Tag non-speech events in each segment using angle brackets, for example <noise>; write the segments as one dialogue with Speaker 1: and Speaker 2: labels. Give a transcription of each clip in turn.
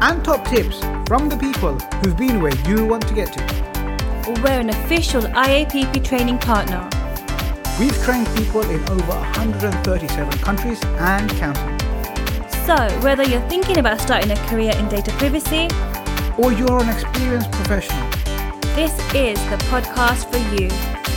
Speaker 1: and top tips from the people who've been where you want to get to.
Speaker 2: We're an official IAPP training partner.
Speaker 1: We've trained people in over 137 countries and counting.
Speaker 2: So, whether you're thinking about starting a career in data privacy
Speaker 1: or you're an experienced professional,
Speaker 2: this is the podcast for you.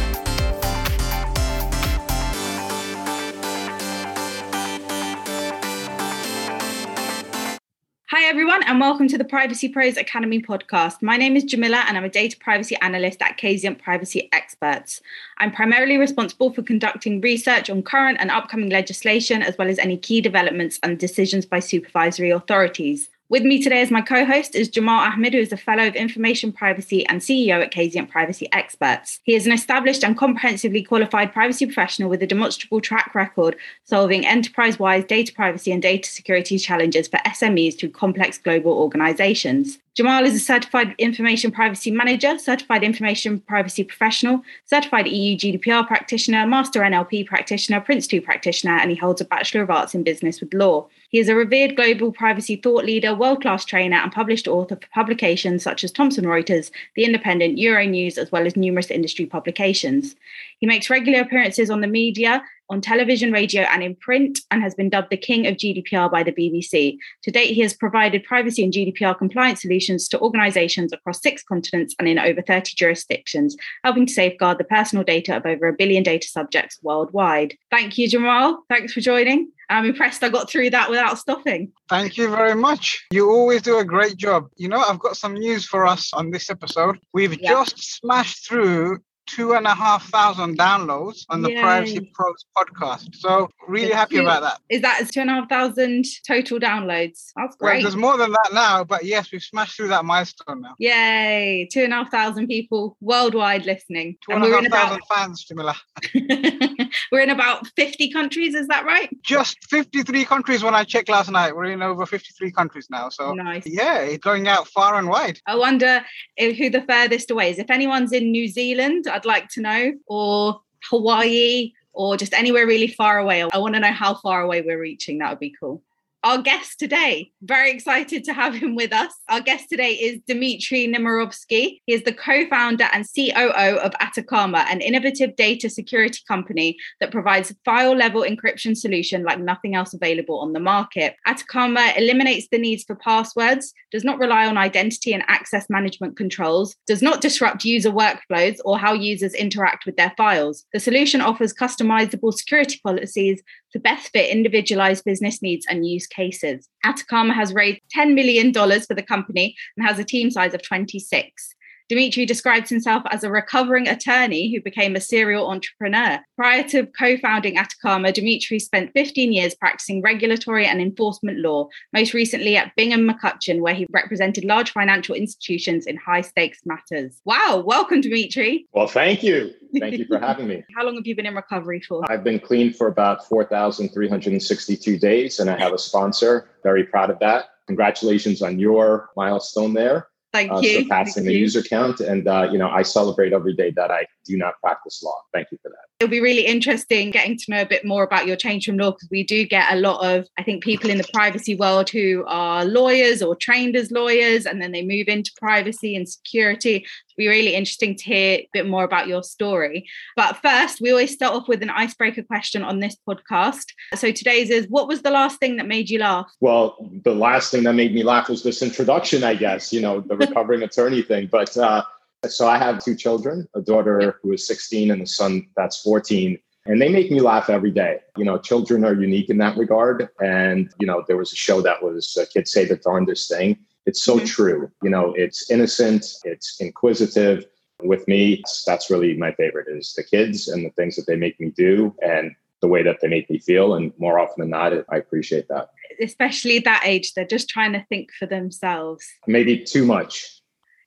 Speaker 3: Everyone, and welcome to the Privacy Pros Academy podcast. My name is Jamila, and I'm a data privacy analyst at Kazient Privacy Experts. I'm primarily responsible for conducting research on current and upcoming legislation, as well as any key developments and decisions by supervisory authorities. With me today as my co-host is Jamal Ahmed, who is a Fellow of Information Privacy and CEO at Kazient Privacy Experts. He is an established and comprehensively qualified privacy professional with a demonstrable track record solving enterprise-wide data privacy and data security challenges for SMEs through complex global organizations. Jamal is a certified information privacy manager, certified information privacy professional, certified EU GDPR practitioner, master NLP practitioner, Prince 2 practitioner, and he holds a Bachelor of Arts in Business with Law. He is a revered global privacy thought leader, world class trainer, and published author for publications such as Thomson Reuters, The Independent, Euronews, as well as numerous industry publications. He makes regular appearances on the media on television, radio, and in print, and has been dubbed the King of GDPR by the BBC. To date, he has provided privacy and GDPR compliance solutions to organizations across six continents and in over 30 jurisdictions, helping to safeguard the personal data of over a billion data subjects worldwide. Thank you, Jamal. Thanks for joining. I'm impressed I got through that without stopping.
Speaker 4: Thank you very much. You always do a great job. You know, I've got some news for us on this episode. We've yeah. just smashed through two and a half thousand downloads on the Yay. Privacy Pros podcast. So really happy about that.
Speaker 3: Is that two and a half thousand total downloads? That's great.
Speaker 4: Well, there's more than that now, but yes, we've smashed through that milestone now.
Speaker 3: Yay! Two and a half thousand people worldwide listening.
Speaker 4: Two and, and a half thousand about... fans, Jamila. <laughs>
Speaker 3: we're in about 50 countries, is that right?
Speaker 4: Just 53 countries when I checked last night. We're in over 53 countries now. So nice. yeah, it's going out far and wide.
Speaker 3: I wonder who the furthest away is. If anyone's in New Zealand, I'd like to know, or Hawaii, or just anywhere really far away. I want to know how far away we're reaching. That would be cool our guest today. Very excited to have him with us. Our guest today is Dmitry Nemirovsky. He is the co founder and COO of Atakama, an innovative data security company that provides file level encryption solution like nothing else available on the market. Atakama eliminates the needs for passwords, does not rely on identity and access management controls, does not disrupt user workflows or how users interact with their files. The solution offers customizable security policies to best fit individualized business needs and use cases. Atakama has raised $10 million for the company and has a team size of 26. Dimitri describes himself as a recovering attorney who became a serial entrepreneur. Prior to co founding Atakama, Dimitri spent 15 years practicing regulatory and enforcement law, most recently at Bingham McCutchen, where he represented large financial institutions in high stakes matters. Wow, welcome, Dimitri.
Speaker 5: Well, thank you. Thank you for <laughs> having me.
Speaker 3: How long have you been in recovery for?
Speaker 5: I've been clean for about 4,362 days, and I have a sponsor. Very proud of that. Congratulations on your milestone there.
Speaker 3: Thank uh, you.
Speaker 5: Surpassing
Speaker 3: Thank
Speaker 5: the
Speaker 3: you.
Speaker 5: user count. And, uh, you know, I celebrate every day that I do not practice law. Thank you for that.
Speaker 3: It'll be really interesting getting to know a bit more about your change from law because we do get a lot of, I think, people in the privacy world who are lawyers or trained as lawyers and then they move into privacy and security. Be really interesting to hear a bit more about your story. But first, we always start off with an icebreaker question on this podcast. So today's is what was the last thing that made you laugh?
Speaker 5: Well, the last thing that made me laugh was this introduction, I guess, you know, the <laughs> recovering attorney thing. But uh, so I have two children, a daughter who is 16 and a son that's 14. And they make me laugh every day. You know, children are unique in that regard. And, you know, there was a show that was uh, Kids Say the Darndest Thing. It's so mm-hmm. true. You know, it's innocent, it's inquisitive. With me, that's really my favorite is the kids and the things that they make me do and the way that they make me feel. And more often than not, I appreciate that.
Speaker 3: Especially that age, they're just trying to think for themselves.
Speaker 5: Maybe too much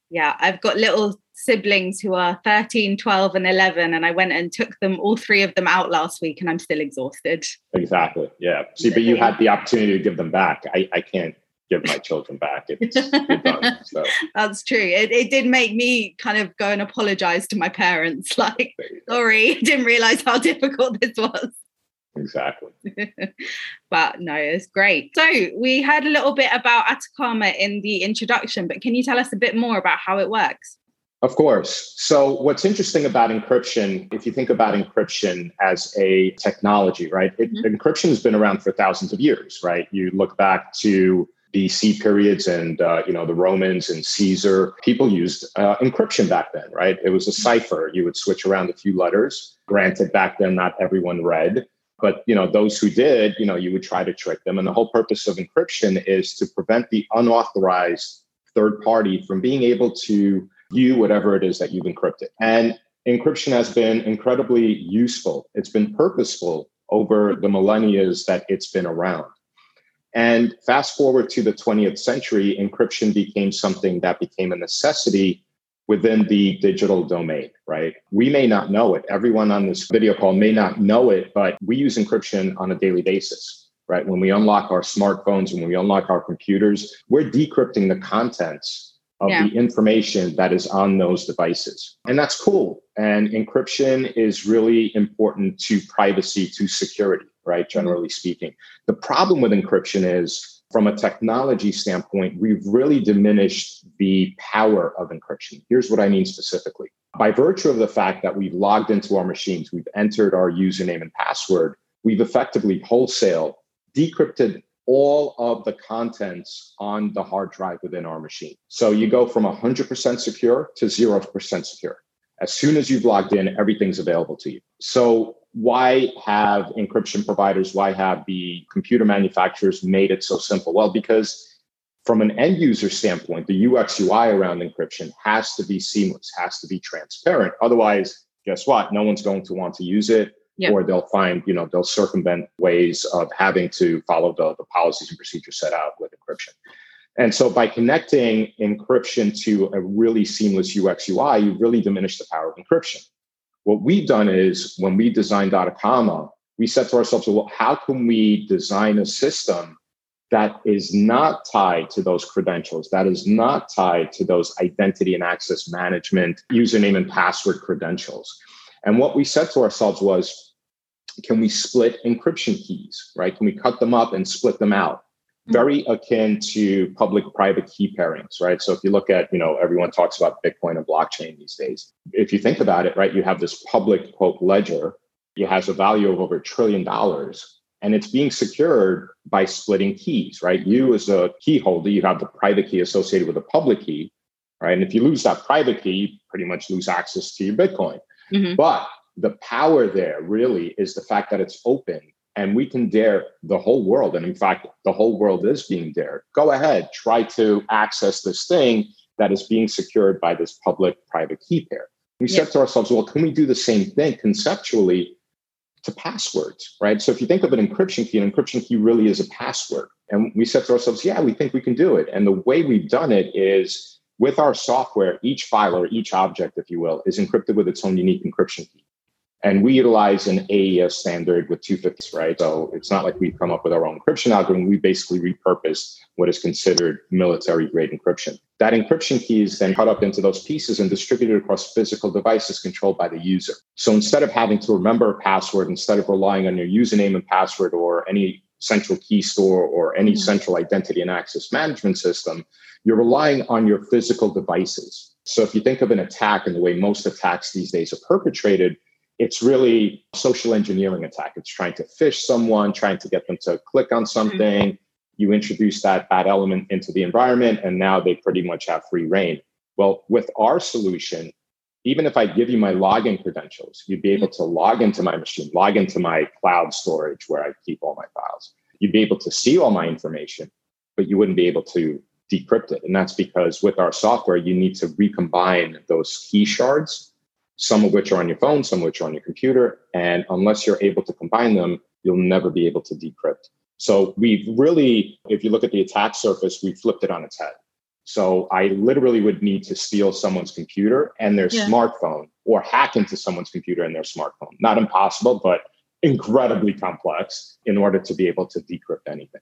Speaker 3: Yeah, I've got little siblings who are 13, 12, and 11, and I went and took them, all three of them out last week, and I'm still exhausted.
Speaker 5: Exactly. Yeah. See, but you had the opportunity to give them back. I, I can't give my children back. <laughs> It's done, so.
Speaker 3: That's true. It, it did make me kind of go and apologize to my parents. <laughs> Like, sorry, <laughs> didn't realize how difficult this was.
Speaker 5: Exactly.
Speaker 3: but no, it's great. So we heard a little bit about Atakama in the introduction, but can you tell us a bit more about how it works?
Speaker 5: Of course. So, what's interesting about encryption, if you think about encryption as a technology, right? It, mm-hmm. Encryption has been around for thousands of years, right? You look back to BC periods and uh, you know the Romans and Caesar. People used uh, encryption back then, right? It was a cipher. You would switch around a few letters. Granted, back then not everyone read, but you know those who did, you know, you would try to trick them. And the whole purpose of encryption is to prevent the unauthorized third party from being able to view whatever it is that you've encrypted. And encryption has been incredibly useful. It's been purposeful over the millennia that it's been around. And fast forward to the 20th century, encryption became something that became a necessity within the digital domain, right? We may not know it. Everyone on this video call may not know it, but we use encryption on a daily basis, right? When we unlock our smartphones, when we unlock our computers, we're decrypting the contents of yeah. the information that is on those devices. And that's cool. And encryption is really important to privacy, to security right? Mm-hmm. Generally speaking. The problem with encryption is from a technology standpoint, we've really diminished the power of encryption. Here's what I mean specifically. By virtue of the fact that we've logged into our machines, we've entered our username and password, we've effectively wholesale decrypted all of the contents on the hard drive within our machine. So you go from 100% secure to 0% secure. As soon as you've logged in, everything's available to you. So why have encryption providers, why have the computer manufacturers made it so simple? Well, because from an end user standpoint, the UX UI around encryption has to be seamless, has to be transparent. Otherwise, guess what? No one's going to want to use it. Yep. Or they'll find, you know, they'll circumvent ways of having to follow the, the policies and procedures set out with encryption. And so by connecting encryption to a really seamless UX UI, you really diminish the power of encryption. What we've done is when we designed Atakama, we said to ourselves, well, how can we design a system that is not tied to those credentials, that is not tied to those identity and access management, username and password credentials? And what we said to ourselves was, can we split encryption keys, right? Can we cut them up and split them out? Very akin to public private key pairings right? So if you look at you know everyone talks about bitcoin and blockchain these days. If you think about it right you have this public quote ledger it has a value of over a trillion dollars and it's being secured by splitting keys right? You as a key holder you have the private key associated with the public key right? And if you lose that private key you pretty much lose access to your bitcoin. Mm-hmm. but the power there really is the fact that it's open and we can dare the whole world. And in fact, the whole world is being dared. Go ahead, try to access this thing that is being secured by this public private key pair. We yeah. said to ourselves, well, can we do the same thing conceptually to passwords, right? So if you think of an encryption key, an encryption key really is a password. And we said to ourselves, yeah, we think we can do it. And the way we've done it is with our software, each file or each object, if you will, is encrypted with its own unique encryption key. And we utilize an AES standard with 250, right? So it's not like we've come up with our own encryption algorithm. We basically repurposed what is considered military grade encryption. That encryption key is then cut up into those pieces and distributed across physical devices controlled by the user. So instead of having to remember a password, instead of relying on your username and password or any central key store or any mm-hmm. central identity and access management system, you're relying on your physical devices. So if you think of an attack and the way most attacks these days are perpetrated, it's really social engineering attack. It's trying to phish someone, trying to get them to click on something. Mm-hmm. You introduce that bad element into the environment, and now they pretty much have free reign. Well, with our solution, even if I give you my login credentials, you'd be able to log into my machine, log into my cloud storage where I keep all my files. You'd be able to see all my information, but you wouldn't be able to decrypt it. And that's because with our software, you need to recombine those key shards some of which are on your phone, some of which are on your computer. And unless you're able to combine them, you'll never be able to decrypt. So we've really, if you look at the attack surface, we flipped it on its head. So I literally would need to steal someone's computer and their yeah. smartphone or hack into someone's computer and their smartphone. Not impossible, but incredibly complex in order to be able to decrypt anything.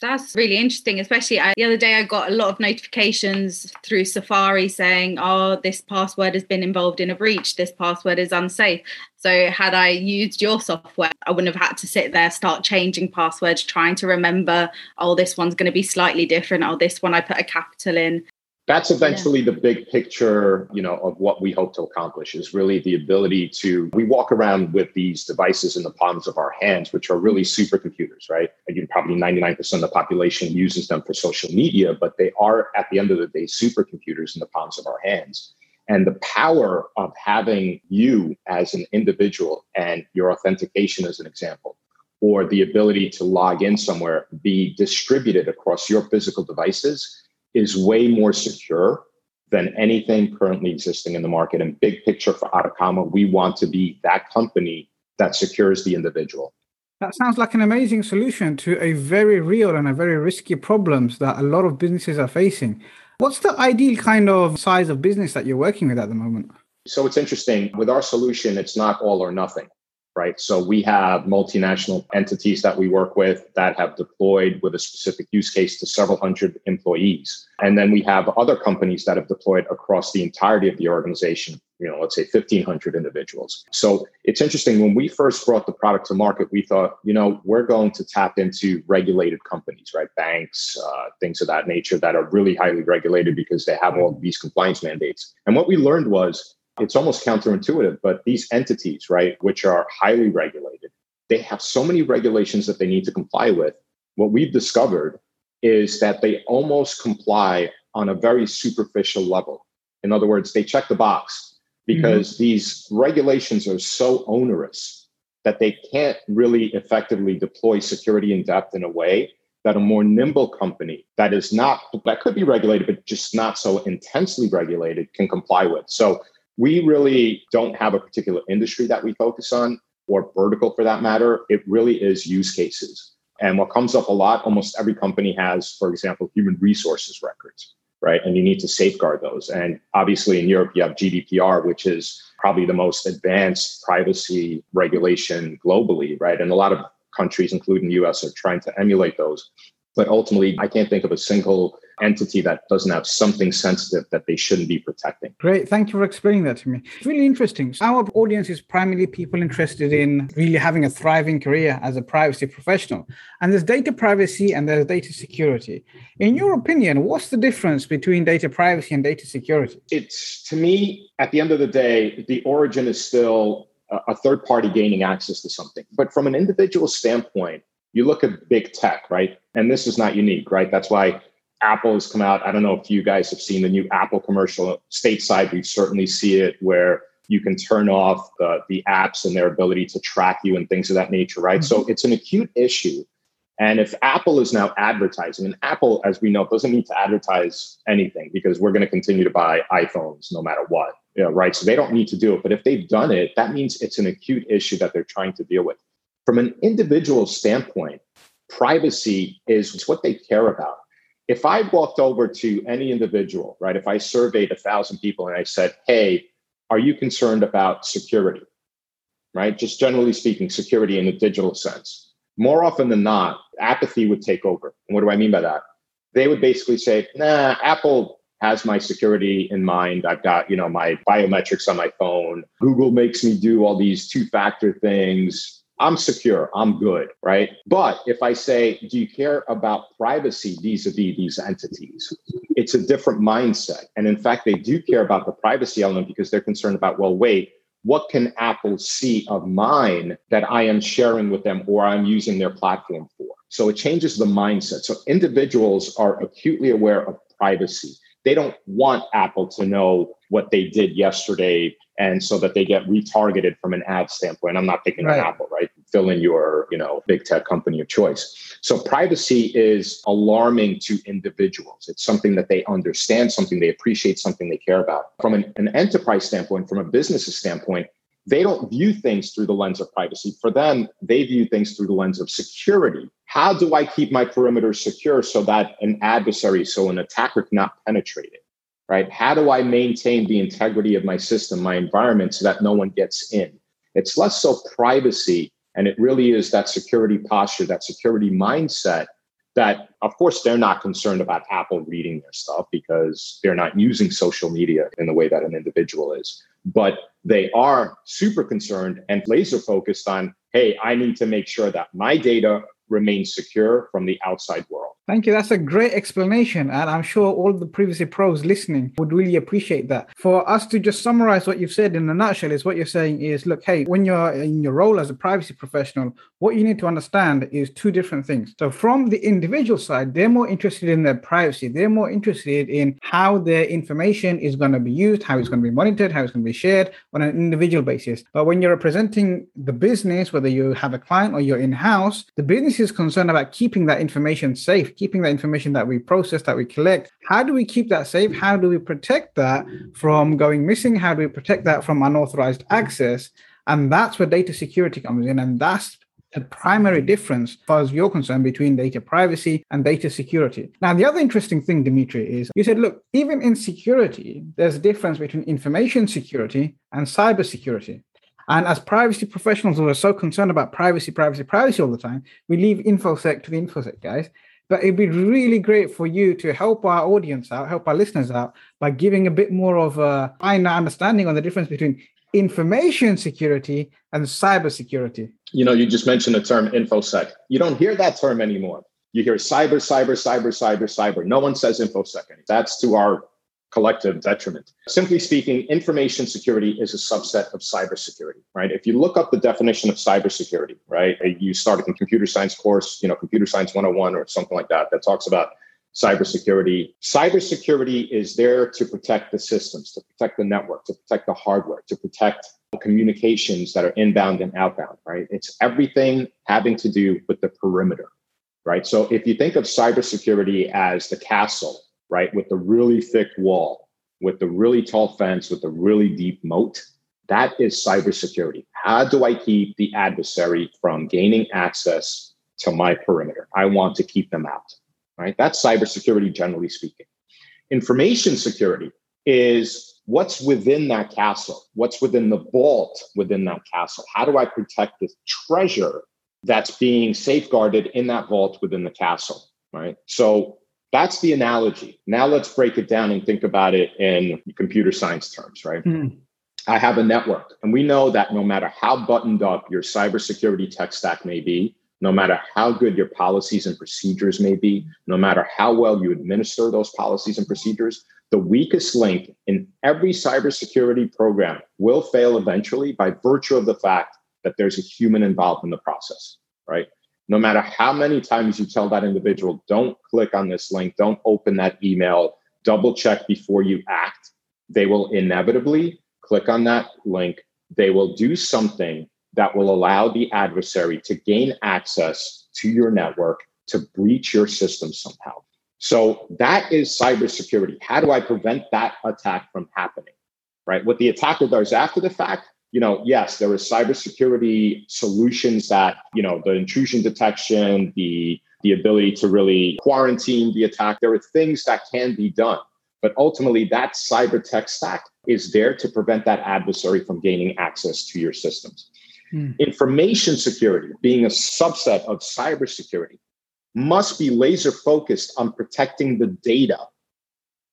Speaker 3: That's really interesting, especially I, the other day I got a lot of notifications through Safari saying, oh, this password has been involved in a breach, this password is unsafe. So, had I used your software, I wouldn't have had to sit there, start changing passwords, trying to remember, oh, this one's going to be slightly different. Oh, this one I put a capital in
Speaker 5: that's eventually yeah. the big picture you know of what we hope to accomplish is really the ability to we walk around with these devices in the palms of our hands which are really supercomputers right again probably 99% of the population uses them for social media but they are at the end of the day supercomputers in the palms of our hands and the power of having you as an individual and your authentication as an example or the ability to log in somewhere be distributed across your physical devices is way more secure than anything currently existing in the market. And big picture for Atakama, we want to be that company that secures the individual.
Speaker 1: That sounds like an amazing solution to a very real and a very risky problems that a lot of businesses are facing. What's the ideal kind of size of business that you're working with at the moment?
Speaker 5: So it's interesting. With our solution, it's not all or nothing right? So we have multinational entities that we work with that have deployed with a specific use case to several hundred employees. And then we have other companies that have deployed across the entirety of the organization, you know, let's say 1500 individuals. So it's interesting when we first brought the product to market, we thought, you know, we're going to tap into regulated companies, right? Banks, uh, things of that nature that are really highly regulated because they have all these compliance mandates. And what we learned was it's almost counterintuitive, but these entities, right, which are highly regulated, they have so many regulations that they need to comply with. What we've discovered is that they almost comply on a very superficial level. In other words, they check the box because mm-hmm. these regulations are so onerous that they can't really effectively deploy security in depth in a way that a more nimble company that is not that could be regulated but just not so intensely regulated can comply with so we really don't have a particular industry that we focus on or vertical for that matter. It really is use cases. And what comes up a lot, almost every company has, for example, human resources records, right? And you need to safeguard those. And obviously in Europe, you have GDPR, which is probably the most advanced privacy regulation globally, right? And a lot of countries, including the US, are trying to emulate those. But ultimately, I can't think of a single entity that doesn't have something sensitive that they shouldn't be protecting.
Speaker 1: Great. Thank you for explaining that to me. It's really interesting. Our audience is primarily people interested in really having a thriving career as a privacy professional. And there's data privacy and there's data security. In your opinion, what's the difference between data privacy and data security?
Speaker 5: It's to me, at the end of the day, the origin is still a third party gaining access to something. But from an individual standpoint, you look at big tech, right? And this is not unique, right? That's why Apple has come out. I don't know if you guys have seen the new Apple commercial stateside. We certainly see it where you can turn off the, the apps and their ability to track you and things of that nature, right? Mm-hmm. So it's an acute issue. And if Apple is now advertising, and Apple, as we know, doesn't need to advertise anything because we're going to continue to buy iPhones no matter what, you know, right? So they don't need to do it. But if they've done it, that means it's an acute issue that they're trying to deal with. From an individual standpoint, privacy is what they care about if I walked over to any individual, right, if I surveyed a thousand people and I said, hey, are you concerned about security? Right? Just generally speaking, security in a digital sense. More often than not, apathy would take over. And what do I mean by that? They would basically say, nah, Apple has my security in mind. I've got, you know, my biometrics on my phone. Google makes me do all these two-factor things. I'm secure, I'm good, right? But if I say, do you care about privacy vis a vis these entities? It's a different mindset. And in fact, they do care about the privacy element because they're concerned about, well, wait, what can Apple see of mine that I am sharing with them or I'm using their platform for? So it changes the mindset. So individuals are acutely aware of privacy. They don't want Apple to know what they did yesterday and so that they get retargeted from an ad standpoint. I'm not picking right. on Apple, right? Fill in your, you know, big tech company of choice. So privacy is alarming to individuals. It's something that they understand, something they appreciate, something they care about. From an, an enterprise standpoint, from a business standpoint, they don't view things through the lens of privacy. For them, they view things through the lens of security. How do I keep my perimeter secure so that an adversary, so an attacker cannot penetrate it? Right? How do I maintain the integrity of my system, my environment, so that no one gets in? It's less so privacy, and it really is that security posture, that security mindset that of course they're not concerned about apple reading their stuff because they're not using social media in the way that an individual is but they are super concerned and laser focused on hey i need to make sure that my data remains secure from the outside world
Speaker 1: Thank you. That's a great explanation. And I'm sure all the privacy pros listening would really appreciate that. For us to just summarize what you've said in a nutshell, is what you're saying is look, hey, when you're in your role as a privacy professional, what you need to understand is two different things. So, from the individual side, they're more interested in their privacy, they're more interested in how their information is going to be used, how it's going to be monitored, how it's going to be shared on an individual basis. But when you're representing the business, whether you have a client or you're in house, the business is concerned about keeping that information safe keeping the information that we process, that we collect. How do we keep that safe? How do we protect that from going missing? How do we protect that from unauthorized access? And that's where data security comes in. And that's the primary difference, as far as you're concerned, between data privacy and data security. Now, the other interesting thing, Dimitri, is you said, look, even in security, there's a difference between information security and cyber security. And as privacy professionals who are so concerned about privacy, privacy, privacy all the time, we leave InfoSec to the InfoSec guys. But it'd be really great for you to help our audience out, help our listeners out by giving a bit more of a finer understanding on the difference between information security and cyber security.
Speaker 5: You know, you just mentioned the term infosec. You don't hear that term anymore. You hear cyber, cyber, cyber, cyber, cyber. No one says infosec. That's to our collective detriment. Simply speaking, information security is a subset of cybersecurity, right? If you look up the definition of cybersecurity, right, uh, you start a computer science course, you know, computer science 101 or something like that, that talks about cybersecurity. Cybersecurity is there to protect the systems, to protect the network, to protect the hardware, to protect communications that are inbound and outbound, right? It's everything having to do with the perimeter, right? So if you think of cybersecurity as the castle, right? With the really thick wall, with the really tall fence, with the really deep moat. That is cybersecurity. How do I keep the adversary from gaining access to my perimeter? I want to keep them out, right? That's cybersecurity, generally speaking. Information security is what's within that castle, what's within the vault within that castle. How do I protect the treasure that's being safeguarded in that vault within the castle, right? So that's the analogy. Now let's break it down and think about it in computer science terms, right? Mm. I have a network, and we know that no matter how buttoned up your cybersecurity tech stack may be, no matter how good your policies and procedures may be, no matter how well you administer those policies and procedures, the weakest link in every cybersecurity program will fail eventually by virtue of the fact that there's a human involved in the process, right? No matter how many times you tell that individual, don't click on this link, don't open that email, double check before you act, they will inevitably click on that link. They will do something that will allow the adversary to gain access to your network to breach your system somehow. So that is cybersecurity. How do I prevent that attack from happening? Right? What the attacker does after the fact, you know, yes, there is cybersecurity solutions that, you know, the intrusion detection, the the ability to really quarantine the attack. There are things that can be done. But ultimately, that cyber tech stack is there to prevent that adversary from gaining access to your systems. Hmm. Information security, being a subset of cybersecurity, must be laser focused on protecting the data,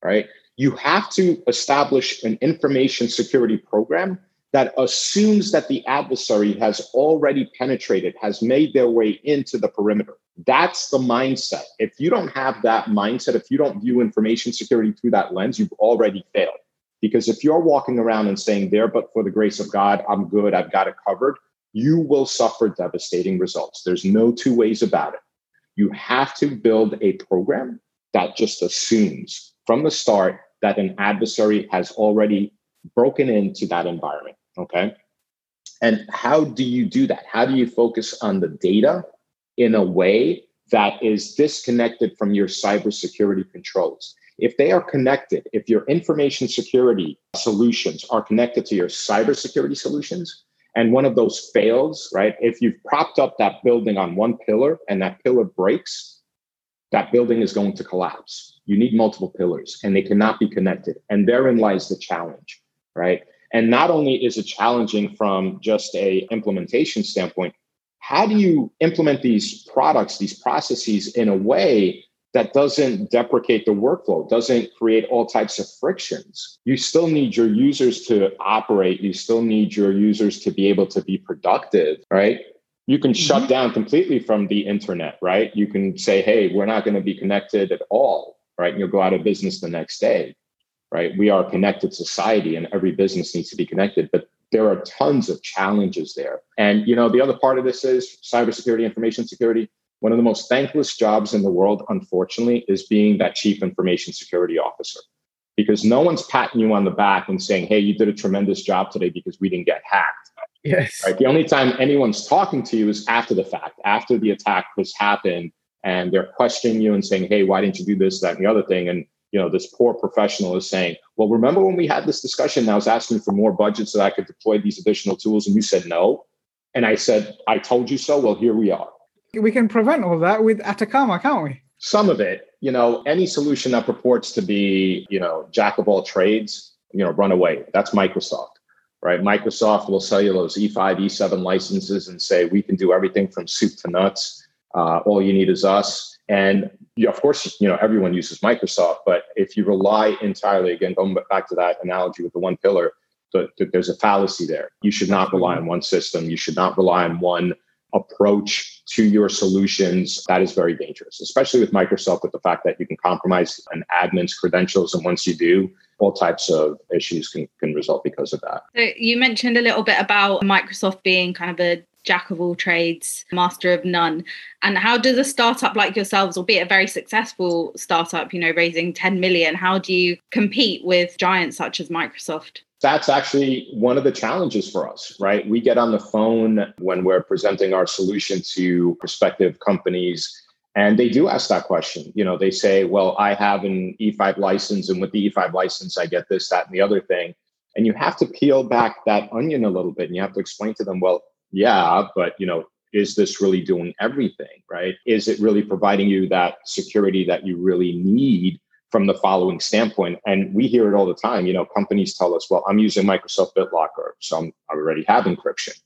Speaker 5: right? You have to establish an information security program that assumes that the adversary has already penetrated, has made their way into the perimeter. That's the mindset. If you don't have that mindset, if you don't view information security through that lens, you've already failed. Because if you're walking around and saying, there, but for the grace of God, I'm good, I've got it covered, you will suffer devastating results. There's no two ways about it. You have to build a program that just assumes from the start that an adversary has already broken into that environment. Okay. And how do you do that? How do you focus on the data in a way that is disconnected from your cybersecurity controls? If they are connected, if your information security solutions are connected to your cybersecurity solutions, and one of those fails, right? If you've propped up that building on one pillar and that pillar breaks, that building is going to collapse. You need multiple pillars and they cannot be connected. And therein lies the challenge, right? And not only is it challenging from just a implementation standpoint, how do you implement these products, these processes in a way that doesn't deprecate the workflow, doesn't create all types of frictions. You still need your users to operate. You still need your users to be able to be productive, right? You can mm-hmm. shut down completely from the internet, right? You can say, hey, we're not going to be connected at all, right? And you'll go out of business the next day, right? We are a connected society and every business needs to be connected, but there are tons of challenges there. And, you know, the other part of this is cybersecurity, information security one of the most thankless jobs in the world, unfortunately, is being that chief information security officer because no one's patting you on the back and saying, hey, you did a tremendous job today because we didn't get hacked.
Speaker 1: Yes.
Speaker 5: Right? The only time anyone's talking to you is after the fact, after the attack has happened, and they're questioning you and saying, hey, why didn't you do this, that, and the other thing? And you know, this poor professional is saying, well, remember when we had this discussion and I was asking for more budget so that I could deploy these additional tools and you said no? And I said, I told you so. Well, here we are
Speaker 1: we can prevent all that with Atakama, can't we?
Speaker 5: Some of it, you know, any solution that purports to be, you know, jack of all trades, you know, run away. That's Microsoft, right? Microsoft will sell you those E5, E7 licenses and say we can do everything from soup to nuts. Uh, all you need is us. And you, of course, you know, everyone uses Microsoft, but if you rely entirely, again, going back to that analogy with the one pillar, the, the, there's a fallacy there. You should not rely mm-hmm. on one system. You should not rely on one approach to your solutions, that is very dangerous, especially with Microsoft, with the fact that you can compromise an admin's credentials. And once you do, all types of issues can, can result because of that.
Speaker 3: So you mentioned a little bit about Microsoft being kind of a jack of all trades, master of none. And how does a startup like yourselves, albeit a very successful startup, you know, raising 10 million, how do you compete with giants such as Microsoft?
Speaker 5: That's actually one of the challenges for us, right? We get on the phone when we're presenting our solution to prospective companies and they do ask that question. You know, they say, well, I have an E5 license, and with the E5 license, I get this, that, and the other thing. And you have to peel back that onion a little bit and you have to explain to them, well, yeah, but, you know, is this really doing everything, right? Is it really providing you that security that you really need from the following standpoint. And we hear it all the time. You know, companies tell us, well, I'm using Microsoft BitLocker, so I'm, I already have encryption.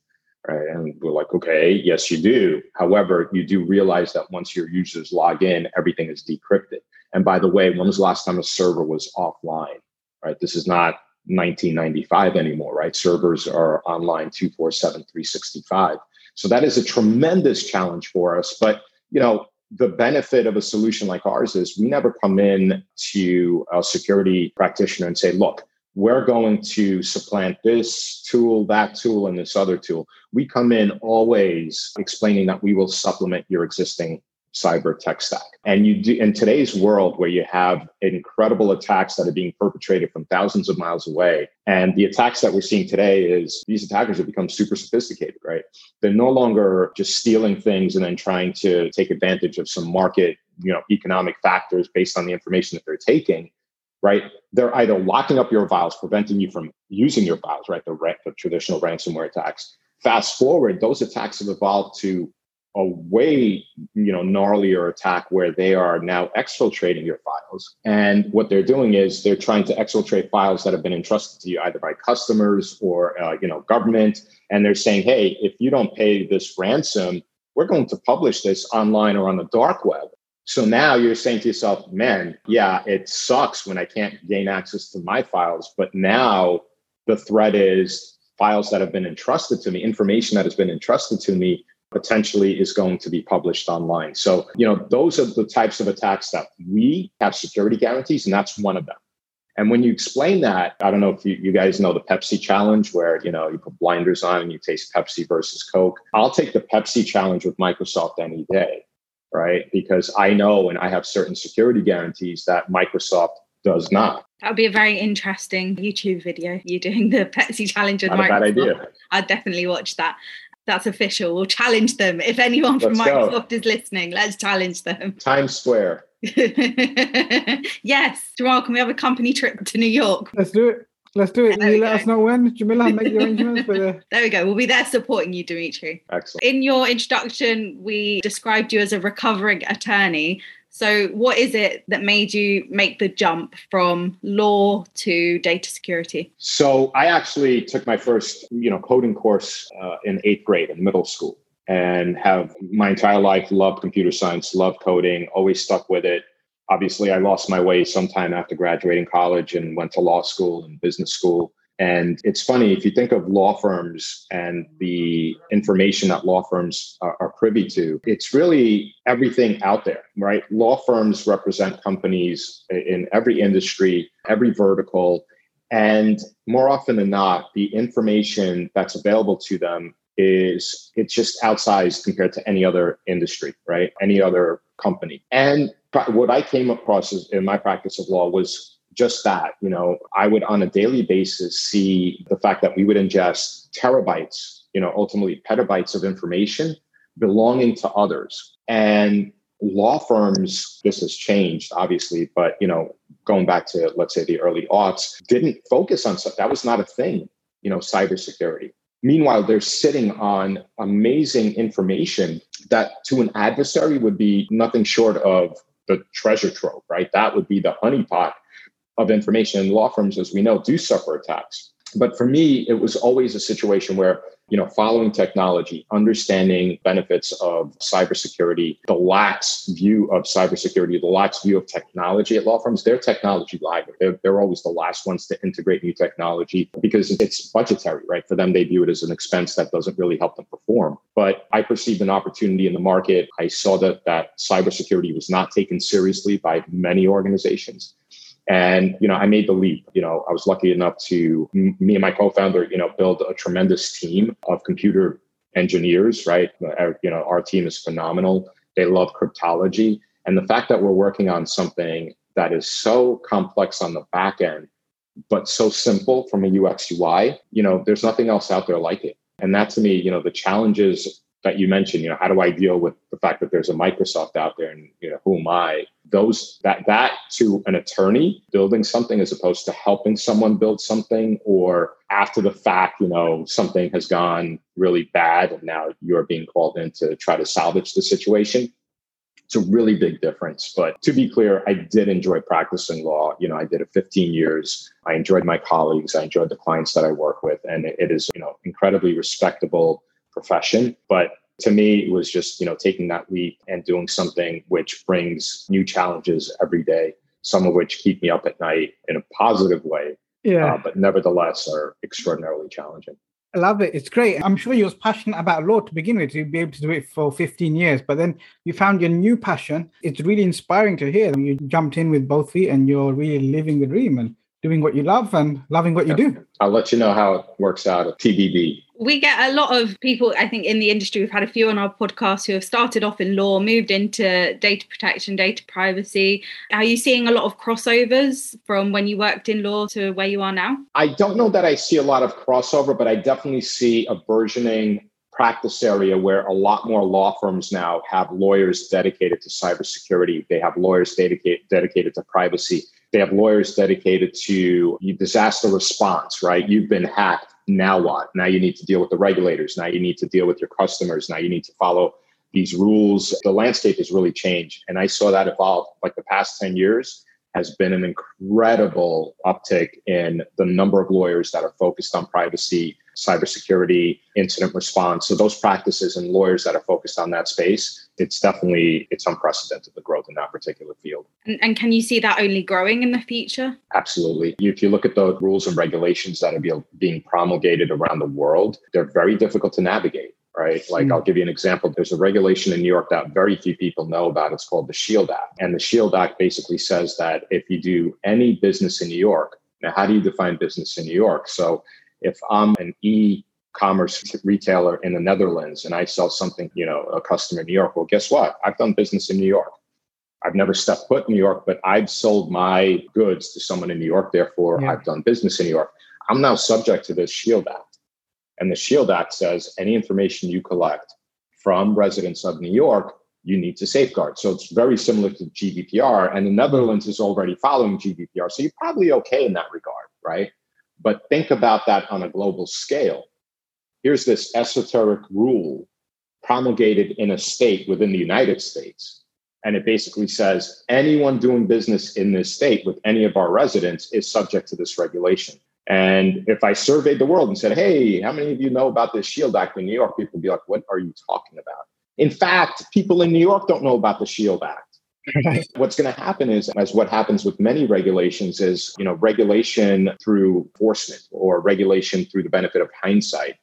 Speaker 5: Right. And we're like, okay, yes, you do. However, you do realize that once your users log in, everything is decrypted. And by the way, when was the last time a server was offline? Right. This is not 1995 anymore, right? Servers are online 247, 365. So that is a tremendous challenge for us. But, you know, the benefit of a solution like ours is we never come in to a security practitioner and say, look, we're going to supplant this tool, that tool, and this other tool. We come in always explaining that we will supplement your existing cyber tech stack. And you do in today's world where you have incredible attacks that are being perpetrated from thousands of miles away. And the attacks that we're seeing today is these attackers have become super sophisticated, right? They're no longer just stealing things and then trying to take advantage of some market, you know, economic factors based on the information that they're taking. Right, they're either locking up your files, preventing you from using your files. Right, the, the traditional ransomware attacks. Fast forward, those attacks have evolved to a way you know gnarlier attack where they are now exfiltrating your files. And what they're doing is they're trying to exfiltrate files that have been entrusted to you either by customers or uh, you know government. And they're saying hey if you don't pay this ransom we're going to publish this online or on the dark web. So now you're saying to yourself man yeah it sucks when i can't gain access to my files but now the threat is files that have been entrusted to me information that has been entrusted to me potentially is going to be published online. So, you know, those are the types of attacks that we have security guarantees, and that's one of them. And when you explain that, I don't know if you, you guys know the Pepsi challenge where, you know, you put blinders on and you taste Pepsi versus Coke. I'll take the Pepsi challenge with Microsoft any day, right? Because I know and I have certain security guarantees that Microsoft does not.
Speaker 3: That would be a very interesting YouTube video. You doing the Pepsi challenge with
Speaker 5: not Microsoft. A bad idea.
Speaker 3: I'd definitely watch that that's official. We'll challenge them. If anyone from let's Microsoft go. is listening, let's challenge them.
Speaker 5: Times Square. <laughs>
Speaker 3: yes. Jamal, can we have a company trip to New York?
Speaker 1: Let's do it. Let's do it. There you let go. us know when, Jamila, make the arrangements for the. <laughs>
Speaker 3: There we go. We'll be there supporting you, Dimitri.
Speaker 5: Excellent.
Speaker 3: In your introduction, we described you as a recovering attorney. So, what is it that made you make the jump from law to data security?
Speaker 5: So, I actually took my first, you know, coding course uh, in eighth grade in middle school, and have my entire life loved computer science, loved coding, always stuck with it obviously i lost my way sometime after graduating college and went to law school and business school and it's funny if you think of law firms and the information that law firms are, are, privy to, it's really everything out there, right? Law firms represent companies in every industry, every vertical. And more often than not, the information that's available to them is it's just outsized compared to any other industry, right? Any other company. And what I came across in my practice of law was just that. You know, I would on a daily basis see the fact that we would ingest terabytes, you know, ultimately petabytes of information belonging to others. And law firms, this has changed, obviously, but you know, going back to let's say the early aughts, didn't focus on stuff. That was not a thing, you know, cybersecurity. Meanwhile, they're sitting on amazing information that to an adversary would be nothing short of the treasure trove, right? That would be the honeypot of information. And law firms, as we know, do suffer attacks. But for me, it was always a situation where you know, following technology, understanding benefits of cybersecurity, the lax view of cybersecurity, the lax view of technology at law firms, they're technology laggard. They're, they're always the last ones to integrate new technology because it's budgetary, right? For them, they view it as an expense that doesn't really help them perform. But I perceived an opportunity in the market. I saw that that cybersecurity was not taken seriously by many organizations. And, you know, I made the leap. You know, I was lucky enough to, me and my co founder, you know, build a tremendous team of computer engineers, right? Our, uh, you know, our team is phenomenal. They love cryptology. And the fact that we're working on something that is so complex on the back end, but so simple from a UX UI, you know, there's nothing else out there like it. And that to me, you know, the challenges that you mentioned, you know, how do I deal with the fact that there's a Microsoft out there and, you know, who am I? Those, that, that to an attorney building something as opposed to helping someone build something or after the fact, you know, something has gone really bad and now you're being called in to try to salvage the situation. It's a really big difference. But to be clear, I did enjoy practicing law. You know, I did it 15 years. I enjoyed my colleagues. I enjoyed the clients that I work with. And it is, you know, incredibly respectable profession. But to me, it was just, you know, taking that leap and doing something which brings new challenges every day, some of which keep me up at night in a positive way. Yeah. Uh, but nevertheless are extraordinarily challenging.
Speaker 1: I love it. It's great. I'm sure you was passionate about law to begin with, to be able to do it for 15 years. But then you found your new passion. It's really inspiring to hear. You jumped in with both feet and you're really living the dream and doing what you love and loving what you do.
Speaker 5: I'll let you know how it works out at TBD.
Speaker 3: We get a lot of people, I think, in the industry. We've had a few on our podcast who have started off in law, moved into data protection, data privacy. Are you seeing a lot of crossovers from when you worked in law to where you are now?
Speaker 5: I don't know that I see a lot of crossover, but I definitely see a burgeoning practice area where a lot more law firms now have lawyers dedicated to cybersecurity. They have lawyers dedicated dedicated to privacy. They have lawyers dedicated to disaster response, right? You've been hacked. Now what? Now you need to deal with the regulators. Now you need to deal with your customers. Now you need to follow these rules. The landscape has really changed. And I saw that evolve like the past 10 years has been an incredible uptick in the number of lawyers that are focused on privacy, cybersecurity, incident response. So those practices and lawyers that are focused on that space, it's definitely it's unprecedented the growth in that particular field.
Speaker 3: And, and can you see that only growing in the future?
Speaker 5: Absolutely. If you look at the rules and regulations that are being promulgated around the world, they're very difficult to navigate right? Like mm. I'll give you an example. There's a regulation in New York that very few people know about. It's called the Shield Act. And the Shield Act basically says that if you do any business in New York, now how do you define business in New York? So if I'm an e commerce retailer in the Netherlands and I sell something, you know, a customer in New York, well, guess what? I've done business in New York. I've never stepped foot in New York, but I've sold my goods to someone in New York. Therefore, yeah. I've done business in New York. I'm now subject to this Shield Act. And the SHIELD Act says any information you collect from residents of New York, you need to safeguard. So it's very similar to GDPR. And the Netherlands is already following GDPR. So you're probably okay in that regard, right? But think about that on a global scale. Here's this esoteric rule promulgated in a state within the United States. And it basically says anyone doing business in this state with any of our residents is subject to this regulation. And if I surveyed the world and said, hey, how many of you know about this SHIELD Act in New York? People would be like, what are you talking about? In fact, people in New York don't know about the SHIELD Act. <laughs> What's going to happen is, as what happens with many regulations, is you know regulation through enforcement or regulation through the benefit of hindsight.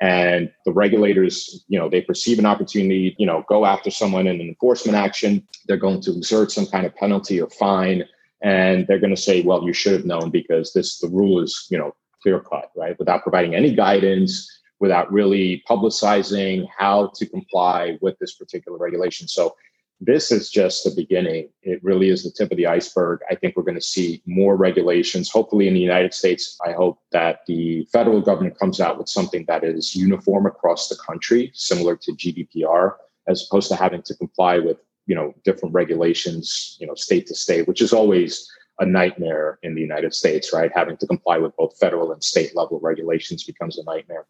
Speaker 5: And the regulators, you know, they perceive an opportunity, you know, go after someone in an enforcement action. They're going to exert some kind of penalty or fine, and they're going to say, "Well, you should have known because this the rule is, you know, clear cut, right?" Without providing any guidance, without really publicizing how to comply with this particular regulation. So this is just the beginning. It really is the tip of the iceberg. I think we're going to see more regulations. Hopefully, in the United States, I hope that the federal government comes out with something that is uniform across the country, similar to GDPR, as opposed to having to comply with you know different regulations, you know, state to state, which is always a nightmare in the United States, right? Having to comply with both federal and state level regulations becomes a nightmare.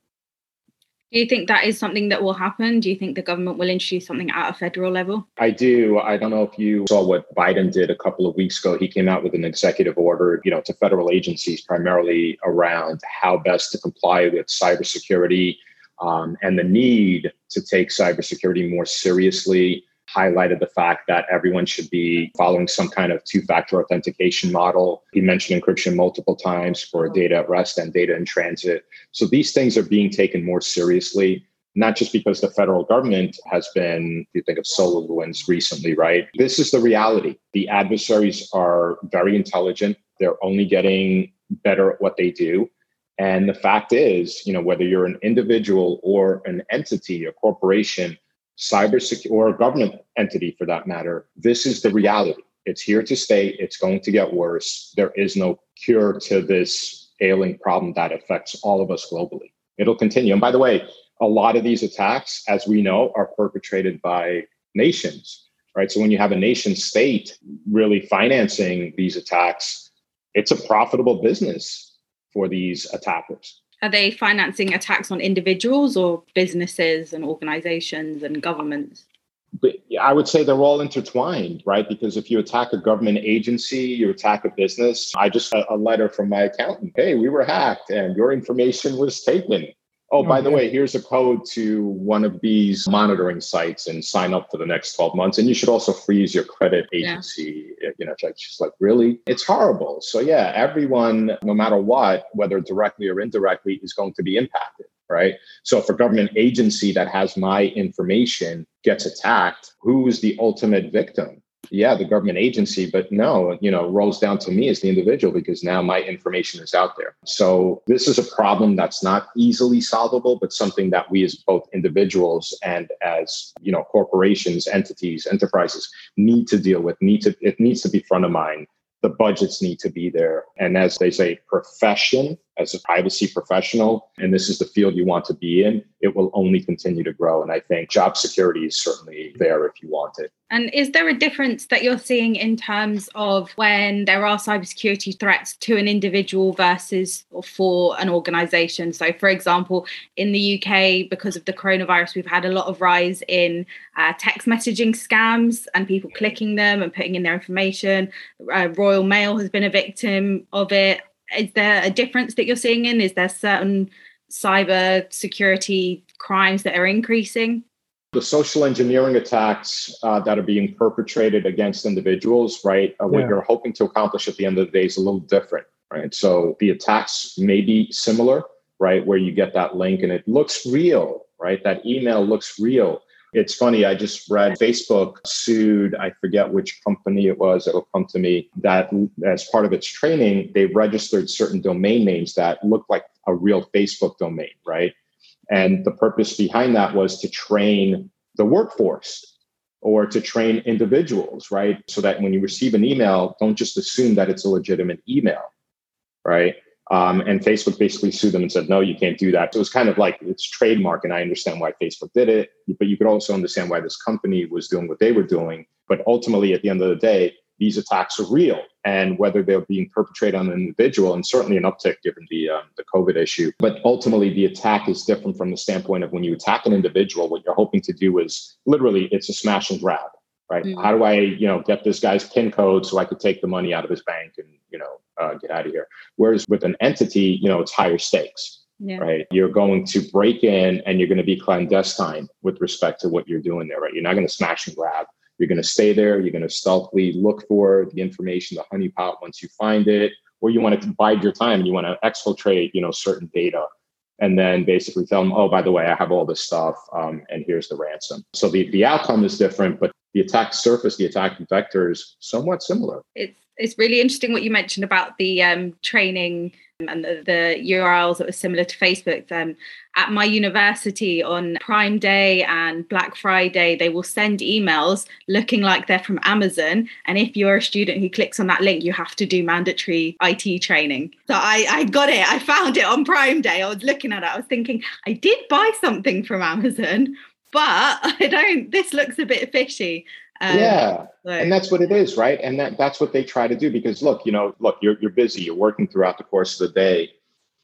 Speaker 3: Do you think that is something that will happen? Do you think the government will introduce something at a federal level?
Speaker 5: I do. I don't know if you saw what Biden did a couple of weeks ago. He came out with an executive order, you know, to federal agencies primarily around how best to comply with cybersecurity um, and the need to take cybersecurity more seriously highlighted the fact that everyone should be following some kind of two factor authentication model. He mentioned encryption multiple times for data at rest and data in transit. So these things are being taken more seriously. Not just because the federal government has been, if you think of SolarWinds recently, right? This is the reality. The adversaries are very intelligent. They're only getting better at what they do. And the fact is, you know, whether you're an individual or an entity, a corporation, cybersecurity or a government entity for that matter, this is the reality. It's here to stay. It's going to get worse. There is no cure to this ailing problem that affects all of us globally. It'll continue. And by the way, a lot of these attacks, as we know, are perpetrated by nations, right? So when you have a nation state really financing these attacks, it's a profitable business for these attackers
Speaker 3: are they financing attacks on individuals or businesses and organizations and governments?
Speaker 5: But I would say they're all intertwined, right? Because if you attack a government agency, you attack a business. I just got a letter from my accountant. Hey, we were hacked and your information was taken. Oh, oh, by the way, here's a code to one of these monitoring sites and sign up for the next 12 months. And you should also freeze your credit agency. Yeah. You know, just like, really? It's horrible. So, yeah, everyone, no matter what, whether directly or indirectly, is going to be impacted, right? So, if a government agency that has my information gets attacked, who is the ultimate victim? Yeah, the government agency, but no, you know, rolls down to me as the individual because now my information is out there. So this is a problem that's not easily solvable, but something that we as both individuals and as, you know, corporations, entities, enterprises need to deal with, need to, it needs to be front of mind the budgets need to be there. And as they say, profession, as a privacy professional, and this is the field you want to be in, it will only continue to grow. And I think job security is certainly there if you want it.
Speaker 3: And is there a difference that you're seeing in terms of when there are cybersecurity threats to an individual versus for an organization? So, for example, in the UK, because of the coronavirus, we've had a lot of rise in uh, text messaging scams and people clicking them and putting in their information. Uh, Royal Mail has been a victim of it. Is there a difference that you're seeing in? Is there certain cyber security crimes that are increasing?
Speaker 5: The social engineering attacks uh, that are being perpetrated against individuals, right? Uh, what yeah. you're hoping to accomplish at the end of the day is a little different, right? So the attacks may be similar, right? Where you get that link and it looks real, right? That email looks real. It's funny, I just read Facebook sued, I forget which company it was, it'll come to me, that as part of its training, they registered certain domain names that look like a real Facebook domain, right? And the purpose behind that was to train the workforce or to train individuals, right? So that when you receive an email, don't just assume that it's a legitimate email, right? Um, and Facebook basically sued them and said, no, you can't do that. So it was kind of like it's trademark, and I understand why Facebook did it, but you could also understand why this company was doing what they were doing. But ultimately, at the end of the day, these attacks are real and whether they're being perpetrated on an individual, and certainly an uptick given the um, the COVID issue. But ultimately, the attack is different from the standpoint of when you attack an individual, what you're hoping to do is literally it's a smash and grab, right? Mm-hmm. How do I, you know, get this guy's PIN code so I could take the money out of his bank and you know uh, get out of here? Whereas with an entity, you know, it's higher stakes. Yeah. Right. You're going to break in and you're going to be clandestine with respect to what you're doing there, right? You're not going to smash and grab you're going to stay there. You're going to stealthily look for the information, the honeypot once you find it, or you want to bide your time and you want to exfiltrate, you know, certain data and then basically tell them, oh, by the way, I have all this stuff, um, and here's the ransom. So the, the outcome is different, but the attack surface, the attack vector is somewhat similar.
Speaker 3: It's it's really interesting what you mentioned about the um, training and the, the, URLs that were similar to Facebook. Um, at my university on Prime Day and Black Friday, they will send emails looking like they're from Amazon. And if you're a student who clicks on that link, you have to do mandatory IT training. So I, I got it. I found it on Prime Day. I was looking at it. I was thinking, I did buy something from Amazon, but <laughs> I don't, this looks a bit fishy.
Speaker 5: Um, yeah, and that's what it is, right? And that that's what they try to do because look, you know, look, you're you're busy, you're working throughout the course of the day,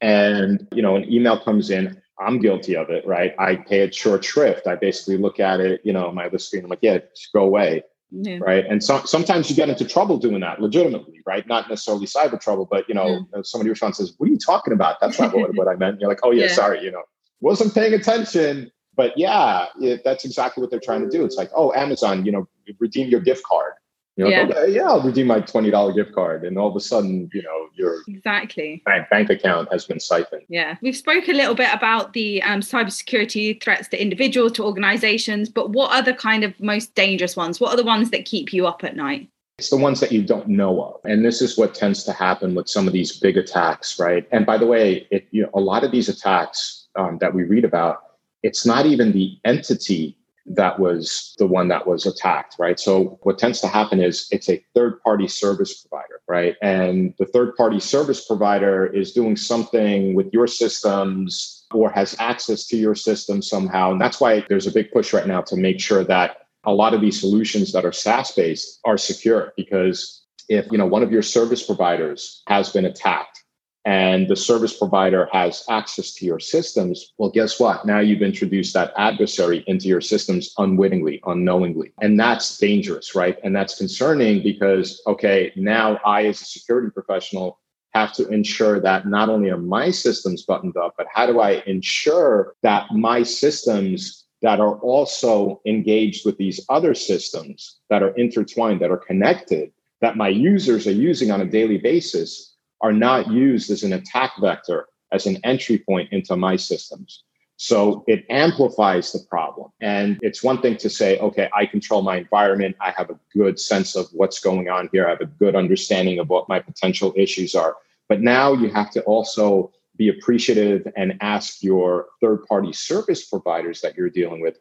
Speaker 5: and you know, an email comes in. I'm guilty of it, right? I pay it short shrift. I basically look at it, you know, my other screen. I'm like, yeah, just go away, yeah. right? And so, sometimes you get into trouble doing that, legitimately, right? Not necessarily cyber trouble, but you know, yeah. Uh, somebody responds says, "What are you talking about? That's not what, what I meant." you're like, "Oh yeah, <laughs> yeah, sorry, you know, wasn't paying attention." But yeah, it, that's exactly what they're trying to do. It's like, oh, Amazon, you know, redeem your gift card. You know, yeah. Like, okay, yeah, I'll redeem my twenty dollar gift card, and all of a sudden, you know, your
Speaker 3: exactly
Speaker 5: bank, bank account has been siphoned.
Speaker 3: Yeah, we've spoke a little bit about the um, cybersecurity threats to individuals, to organizations, but what are the kind of most dangerous ones? What are the ones that keep you up at night?
Speaker 5: It's the ones that you don't know of, and this is what tends to happen with some of these big attacks, right? And by the way, it you know a lot of these attacks um, that we read about it's not even the entity that was the one that was attacked, right? So what tends to happen is it's a third party service provider, right? And the third party service provider is doing something with your systems or has access to your system somehow. And that's why there's a big push right now to make sure that a lot of these solutions that are SaaS based are secure because if you know one of your service providers has been attacked and the service provider has access to your systems, well, guess what? Now you've introduced that adversary into your systems unwittingly, unknowingly. And that's dangerous, right? And that's concerning because, okay, now I, as a security professional, have to ensure that not only are my systems buttoned up, but how do I ensure that my systems that are also engaged with these other systems that are intertwined, that are connected, that my users are using on a daily basis are not used as an attack vector, as an entry point into my systems. So it amplifies the problem. And it's one thing to say, okay, I control my environment. I have a good sense of what's going on here. I have a good understanding of what my potential issues are. But now you have to also be appreciative and ask your third party service providers that you're dealing with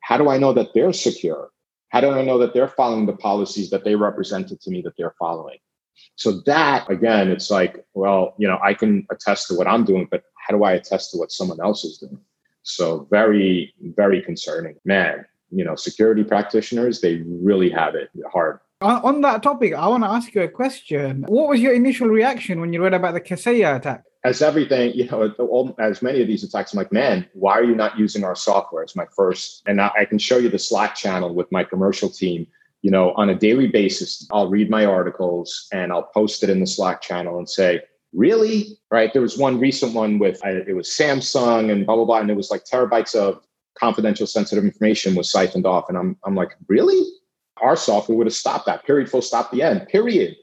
Speaker 5: how do I know that they're secure? How do I know that they're following the policies that they represented to me that they're following? So that again, it's like, well, you know, I can attest to what I'm doing, but how do I attest to what someone else is doing? So very, very concerning. Man, you know, security practitioners, they really have it hard.
Speaker 1: Uh, on that topic, I want to ask you a question. What was your initial reaction when you read about the Kaseya attack?
Speaker 5: As everything, you know, as many of these attacks, I'm like, man, why are you not using our software? It's my first, and I can show you the Slack channel with my commercial team you know, on a daily basis, I'll read my articles and I'll post it in the Slack channel and say, really? Right. There was one recent one with, it was Samsung and blah, blah, blah. And it was like terabytes of confidential sensitive information was siphoned off. And I'm, I'm like, really? Our software would have stopped that period, full stop the end, period.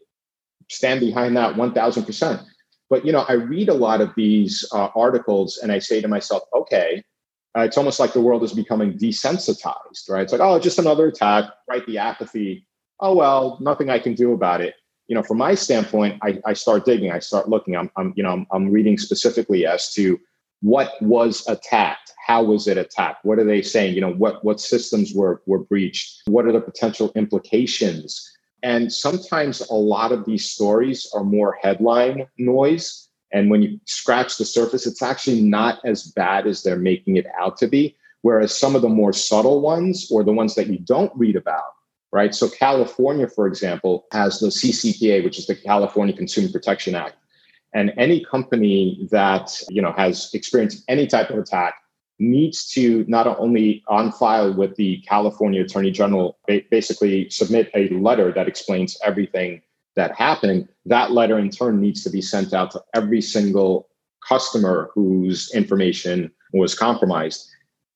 Speaker 5: Stand behind that 1000%. But, you know, I read a lot of these uh, articles and I say to myself, okay, uh, it's almost like the world is becoming desensitized, right? It's like, oh, just another attack, right? The apathy. Oh well, nothing I can do about it. You know, from my standpoint, I, I start digging, I start looking. I'm, I'm you know, I'm, I'm reading specifically as to what was attacked, how was it attacked, what are they saying? You know, what what systems were were breached, what are the potential implications? And sometimes a lot of these stories are more headline noise and when you scratch the surface, it's actually not as bad as they're making it out to be. Whereas some of the more subtle ones or the ones that you don't read about right? So California, for example, has the CCPA, which is the California Consumer Protection Act. And any company that you know has experienced any type of attack needs to not only on file with the California Attorney General, basically submit a letter that explains everything that happened. That letter in turn needs to be sent out to every single customer whose information was compromised.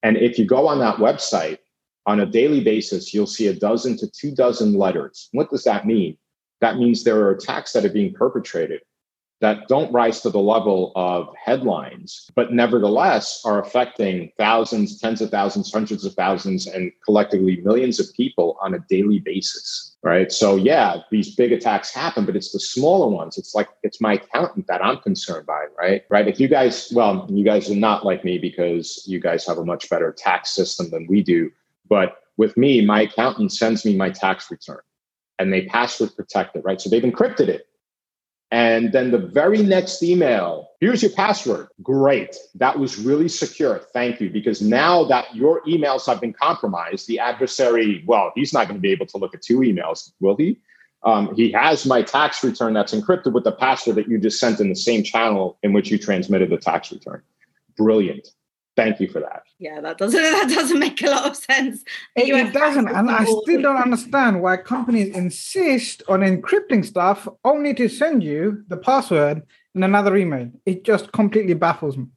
Speaker 5: And if you go on that website on a daily basis, you'll see a dozen to two dozen letters. What does that mean? That means there are attacks that are being perpetrated that don't rise to the level of headlines, but nevertheless are affecting thousands, tens of thousands, hundreds of thousands, and collectively millions of people on a daily basis. Right. So, yeah, these big attacks happen, but it's the smaller ones. It's like it's my accountant that I'm concerned by. Right. Right. If you guys, well, you guys are not like me because you guys have a much better tax system than we do. But with me, my accountant sends me my tax return and they password protect it. Right. So they've encrypted it and then the very next email, here's your password. Great. That was really secure. Thank you. Because now that your emails have been compromised, the adversary, well, he's not going to be able to look at two emails, will he? Um, he has my tax return that's encrypted with the password that you just sent in the same channel in which you transmitted the tax return. Brilliant. Thank you for that.
Speaker 3: Yeah, that doesn't <laughs> that doesn't make a lot of sense.
Speaker 1: It, it doesn't, and I still don't understand why companies insist on encrypting stuff only to send you the password in another email. It just completely baffles me.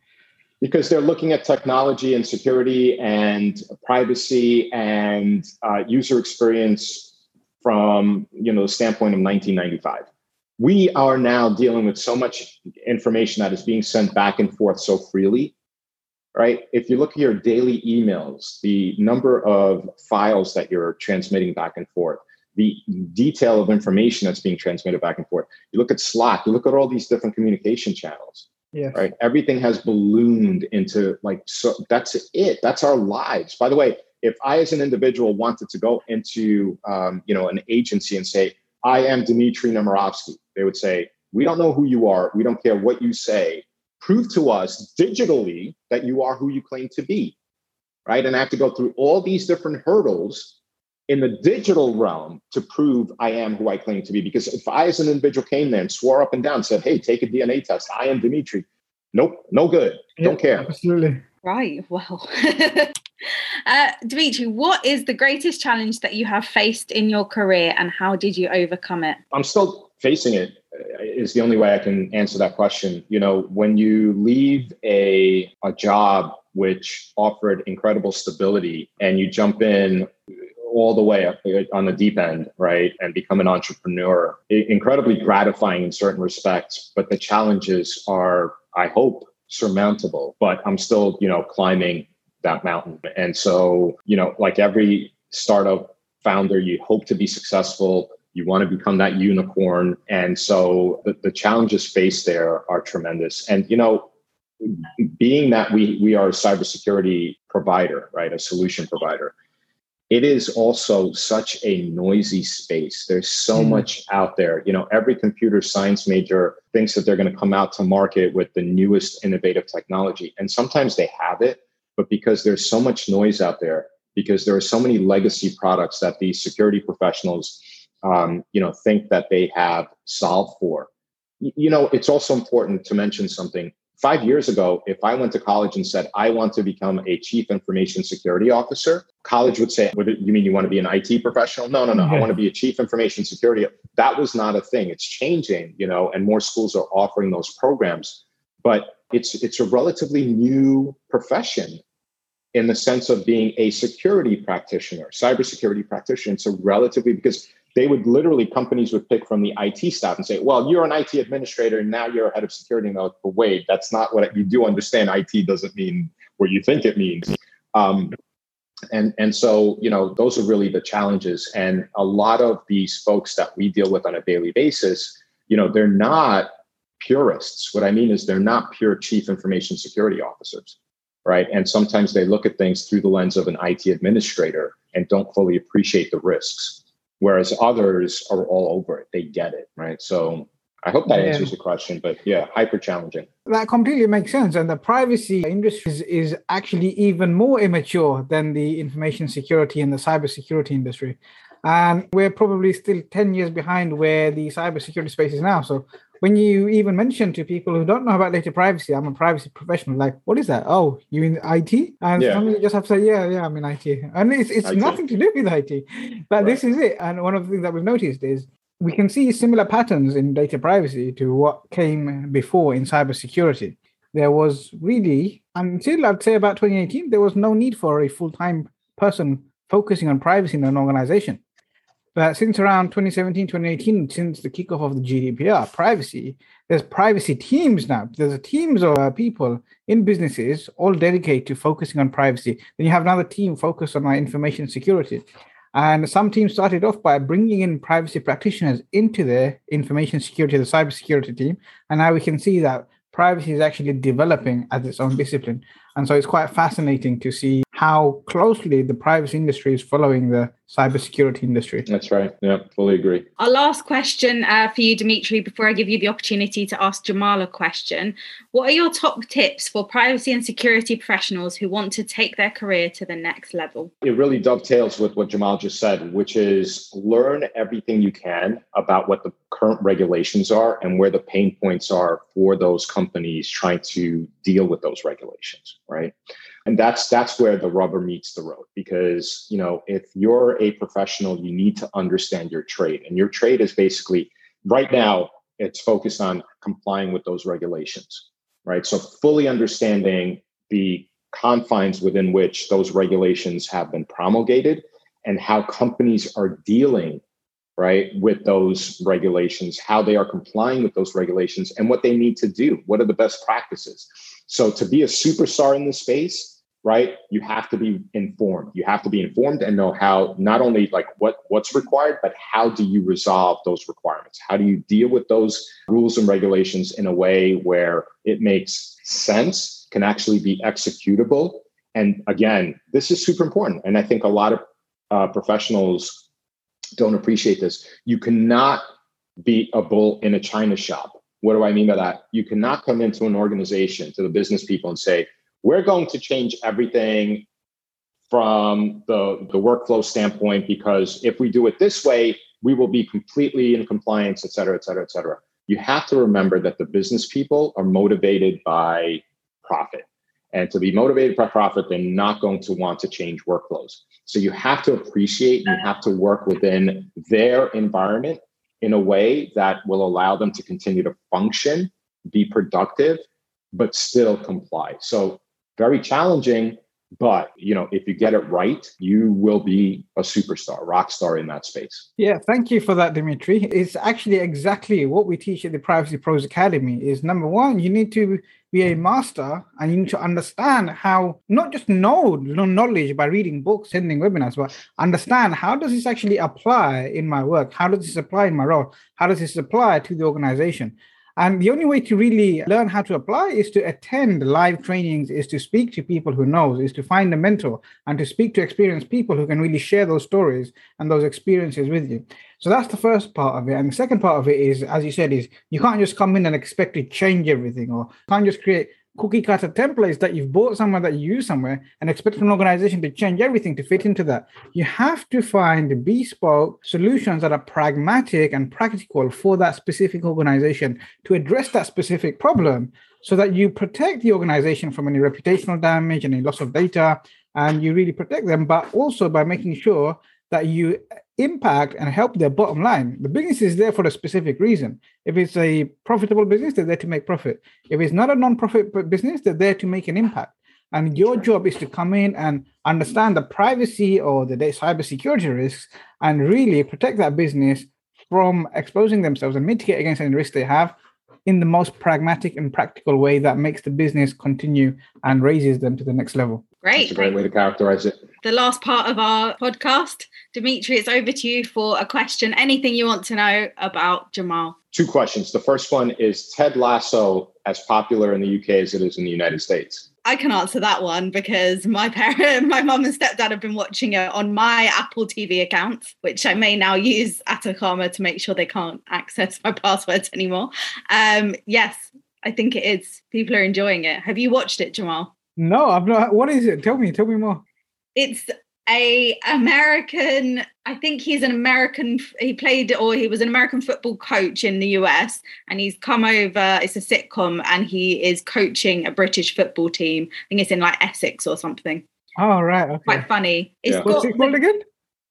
Speaker 5: Because they're looking at technology and security and privacy and uh, user experience from you know the standpoint of 1995 we are now dealing with so much information that is being sent back and forth so freely right? If you look at your daily emails, the number of files that you're transmitting back and forth, the detail of information that's being transmitted back and forth. You look at Slack, you look at all these different communication channels.
Speaker 1: Yeah.
Speaker 5: Right. Everything has ballooned into like so that's it. That's our lives. By the way, if I as an individual wanted to go into um, you know an agency and say, I am Dimitri Nemirovsky, they would say, We don't know who you are. We don't care what you say prove to us digitally that you are who you claim to be, right? And I have to go through all these different hurdles in the digital realm to prove I am who I claim to be. Because if I, as an individual, came there and swore up and down, said, "Hey, take a DNA test. I am Dimitri," nope, no good. Don't care.
Speaker 1: Absolutely.
Speaker 3: Right. Well. <laughs> uh, Dimitri, what is the greatest challenge that you have faced in your career and how did you overcome it?
Speaker 5: I'm still facing it is the only way I can answer that question. You know, when you leave a a job which offered incredible stability and you jump in all the way up uh, on the deep end, right, and become an entrepreneur, incredibly gratifying in certain respects, but the challenges are, I hope, surmountable. But I'm still, you know, climbing that mountain. And so, you know, like every startup founder, you hope to be successful you want to become that unicorn. And so the, the challenges faced there are tremendous. And you know being that we we are a cybersecurity provider right a solution provider it is also such a noisy space. There's so mm. much out there. You know every computer science major thinks that they're going to come out to market with the newest innovative technology. And sometimes they have it but because there's so much noise out there because there are so many legacy products that these security professionals um, you know, think that they have solved for. You know, it's also important to mention something. Five years ago, if I went to college and said, I want to become a chief information security officer, college would say, what, You mean you want to be an IT professional? No, no, no. I want to be a chief information security. That was not a thing. It's changing, you know, and more schools are offering those programs. But it's it's a relatively new profession in the sense of being a security practitioner, cybersecurity practitioner. It's a relatively because they would literally companies would pick from the IT staff and say, "Well, you're an IT administrator, and now you're a head of security." And they're like, "But wait, that's not what you do. Understand? IT doesn't mean what you think it means." Um, and and so you know those are really the challenges. And a lot of these folks that we deal with on a daily basis, you know, they're not purists. What I mean is they're not pure chief information security officers, right? And sometimes they look at things through the lens of an IT administrator and don't fully appreciate the risks whereas others are all over it. They get it, right? So I hope that yeah. answers the question, but yeah, hyper challenging.
Speaker 1: That completely makes sense. And the privacy industry is, is, actually even more immature than the information security and the cybersecurity industry. And we're probably still 10 years behind where the cybersecurity space is now. So when you even mention to people who don't know about data privacy, I'm a privacy professional, like, what is that? Oh, you in IT? And yeah. you just have to say, yeah, yeah, I'm in IT. And it's, it's IT. nothing to do with IT. But right. this is it. And one of the things that we've noticed is we can see similar patterns in data privacy to what came before in cybersecurity. There was really, until I'd say about 2018, there was no need for a full time person focusing on privacy in an organization. But since around 2017, 2018, since the kickoff of the GDPR, privacy, there's privacy teams now. There's teams of uh, people in businesses all dedicated to focusing on privacy. Then you have another team focused on uh, information security. And some teams started off by bringing in privacy practitioners into their information security, the cybersecurity team. And now we can see that privacy is actually developing as its own discipline. And so it's quite fascinating to see how closely the privacy industry is following the cybersecurity industry.
Speaker 5: That's right. Yeah, fully agree.
Speaker 3: Our last question uh, for you, Dimitri, before I give you the opportunity to ask Jamal a question. What are your top tips for privacy and security professionals who want to take their career to the next level?
Speaker 5: It really dovetails with what Jamal just said, which is learn everything you can about what the current regulations are and where the pain points are for those companies trying to deal with those regulations, right? and that's that's where the rubber meets the road because you know if you're a professional you need to understand your trade and your trade is basically right now it's focused on complying with those regulations right so fully understanding the confines within which those regulations have been promulgated and how companies are dealing right with those regulations how they are complying with those regulations and what they need to do what are the best practices so to be a superstar in this space right you have to be informed. You have to be informed and know how not only like what what's required but how do you resolve those requirements? How do you deal with those rules and regulations in a way where it makes sense can actually be executable? And again this is super important and i think a lot of uh, professionals don't appreciate this. You cannot be a bull in a china shop what do i mean by that you cannot come into an organization to the business people and say we're going to change everything from the, the workflow standpoint because if we do it this way, we will be completely in compliance, et cetera, et cetera, et cetera. You have to remember that the business people are motivated by profit. And to be motivated by profit, they're not going to want to change workflows. So you have to appreciate, and you have to work within their environment in a way that will allow them to continue to function, be productive, but still comply. So very challenging but you know if you get it right you will be a superstar rock star in that space.
Speaker 1: Yeah thank you for that dimitri. It's actually exactly what we teach at the privacy pros academy is number one you need to be a master and you need to understand how not just know knowledge by reading books sending webinars but understand how does this actually apply in my work? How does this apply in my role? How does this apply to the organization and the only way to really learn how to apply is to attend live trainings, is to speak to people who knows, is to find a mentor and to speak to experienced people who can really share those stories and those experiences with you. So that's the first part of it. And the second part of it is, as you said, is you can't just come in and expect to change everything or can't just create cookie cutter templates that you've bought somewhere that you use somewhere and expect an organization to change everything to fit into that. You have to find bespoke solutions that are pragmatic and practical for that specific organization to address that specific problem so that you protect the organization from any reputational damage, any loss of data, and you really protect them, but also by making sure that you impact and help their bottom line. The business is there for a specific reason. If it's a profitable business, they're there to make profit. If it's not a non-profit business, they're there to make an impact. And your job is to come in and understand the privacy or the cybersecurity risks and really protect that business from exposing themselves and mitigate against any risk they have in the most pragmatic and practical way that makes the business continue and raises them to the next level.
Speaker 3: Great.
Speaker 5: That's a great way to characterize it.
Speaker 3: The last part of our podcast, Dimitri, it's over to you for a question. Anything you want to know about Jamal?
Speaker 5: Two questions. The first one is Ted Lasso as popular in the UK as it is in the United States?
Speaker 3: I can answer that one because my parent, <laughs> my mom and stepdad have been watching it on my Apple TV account, which I may now use Atakama to make sure they can't access my passwords anymore. Um, yes, I think it is. People are enjoying it. Have you watched it, Jamal?
Speaker 1: No, I've not. What is it? Tell me. Tell me more.
Speaker 3: It's a American. I think he's an American. He played or he was an American football coach in the US, and he's come over. It's a sitcom, and he is coaching a British football team. I think it's in like Essex or something.
Speaker 1: Oh right, okay.
Speaker 3: Quite funny.
Speaker 1: It's yeah. What's it called again?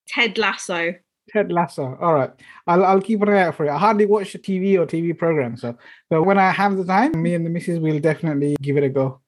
Speaker 3: Ted Lasso.
Speaker 1: Ted Lasso. All right, I'll I'll keep an eye out for it. I hardly watch the TV or TV programs, so but when I have the time, me and the missus will definitely give it a go.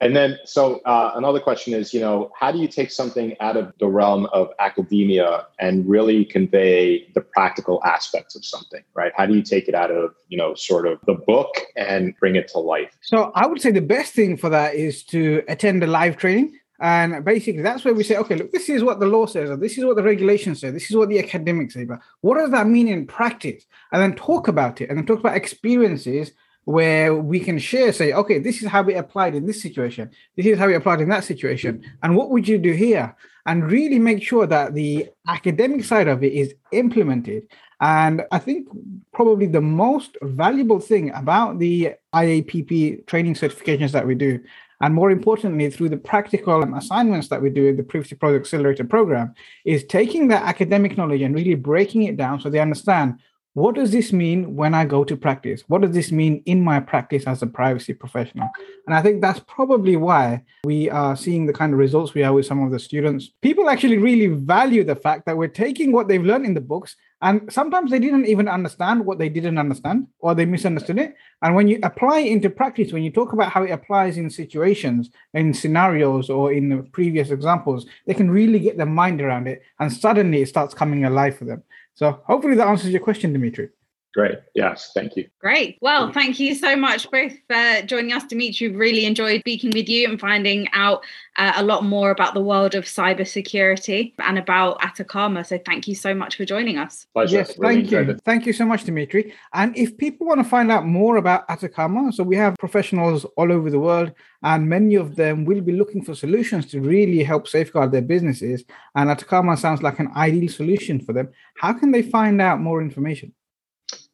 Speaker 5: And then, so uh, another question is, you know, how do you take something out of the realm of academia and really convey the practical aspects of something, right? How do you take it out of, you know, sort of the book and bring it to life?
Speaker 1: So I would say the best thing for that is to attend a live training. And basically, that's where we say, okay, look, this is what the law says, or this is what the regulations say, this is what the academics say, but what does that mean in practice? And then talk about it, and then talk about experiences where we can share, say, okay, this is how we applied in this situation, this is how we applied in that situation, and what would you do here? And really make sure that the academic side of it is implemented. And I think probably the most valuable thing about the IAPP training certifications that we do and more importantly, through the practical assignments that we do in the Privacy Pros Accelerator program, is taking that academic knowledge and really breaking it down so they understand what does this mean when I go to practice? What does this mean in my practice as a privacy professional? And I think that's probably why we are seeing the kind of results we are with some of the students. People actually really value the fact that we're taking what they've learned in the books, and sometimes they didn't even understand what they didn't understand or they misunderstood it. And when you apply it into practice, when you talk about how it applies in situations, in scenarios, or in the previous examples, they can really get their mind around it, and suddenly it starts coming alive for them. So hopefully that answers your question, Dimitri.
Speaker 5: Great. Yes. Thank you.
Speaker 3: Great. Well, thank you so much both for joining us, Dimitri. Really enjoyed speaking with you and finding out uh, a lot more about the world of cybersecurity and about Atakama. So thank you so much for joining us.
Speaker 5: Pleasure.
Speaker 1: Yes, really thank you. It. Thank you so much, Dimitri. And if people want to find out more about Atakama, so we have professionals all over the world, and many of them will be looking for solutions to really help safeguard their businesses. And Atakama sounds like an ideal solution for them. How can they find out more information?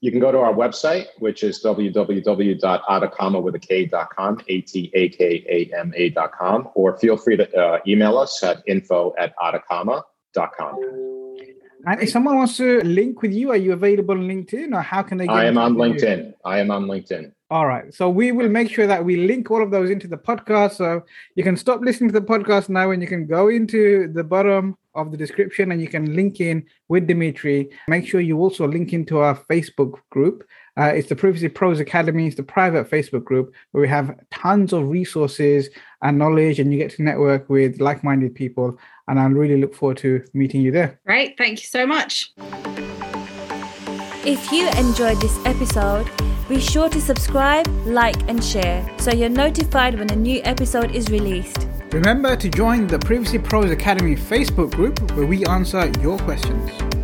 Speaker 5: You can go to our website, which is www.atakama.com, A-T-A-K-A-M-A.com, or feel free to uh, email us at info at atakama.com.
Speaker 1: And if someone wants to link with you, are you available on LinkedIn or how can they?
Speaker 5: I am on LinkedIn. You? I am on LinkedIn.
Speaker 1: All right. So we will make sure that we link all of those into the podcast. So you can stop listening to the podcast now and you can go into the bottom of the description and you can link in with Dimitri. Make sure you also link into our Facebook group. Uh, it's the Privacy Pros Academy. It's the private Facebook group where we have tons of resources and knowledge, and you get to network with like minded people. And I really look forward to meeting you there.
Speaker 3: Great. Thank you so much.
Speaker 2: If you enjoyed this episode, be sure to subscribe, like, and share so you're notified when a new episode is released.
Speaker 1: Remember to join the Privacy Pros Academy Facebook group where we answer your questions.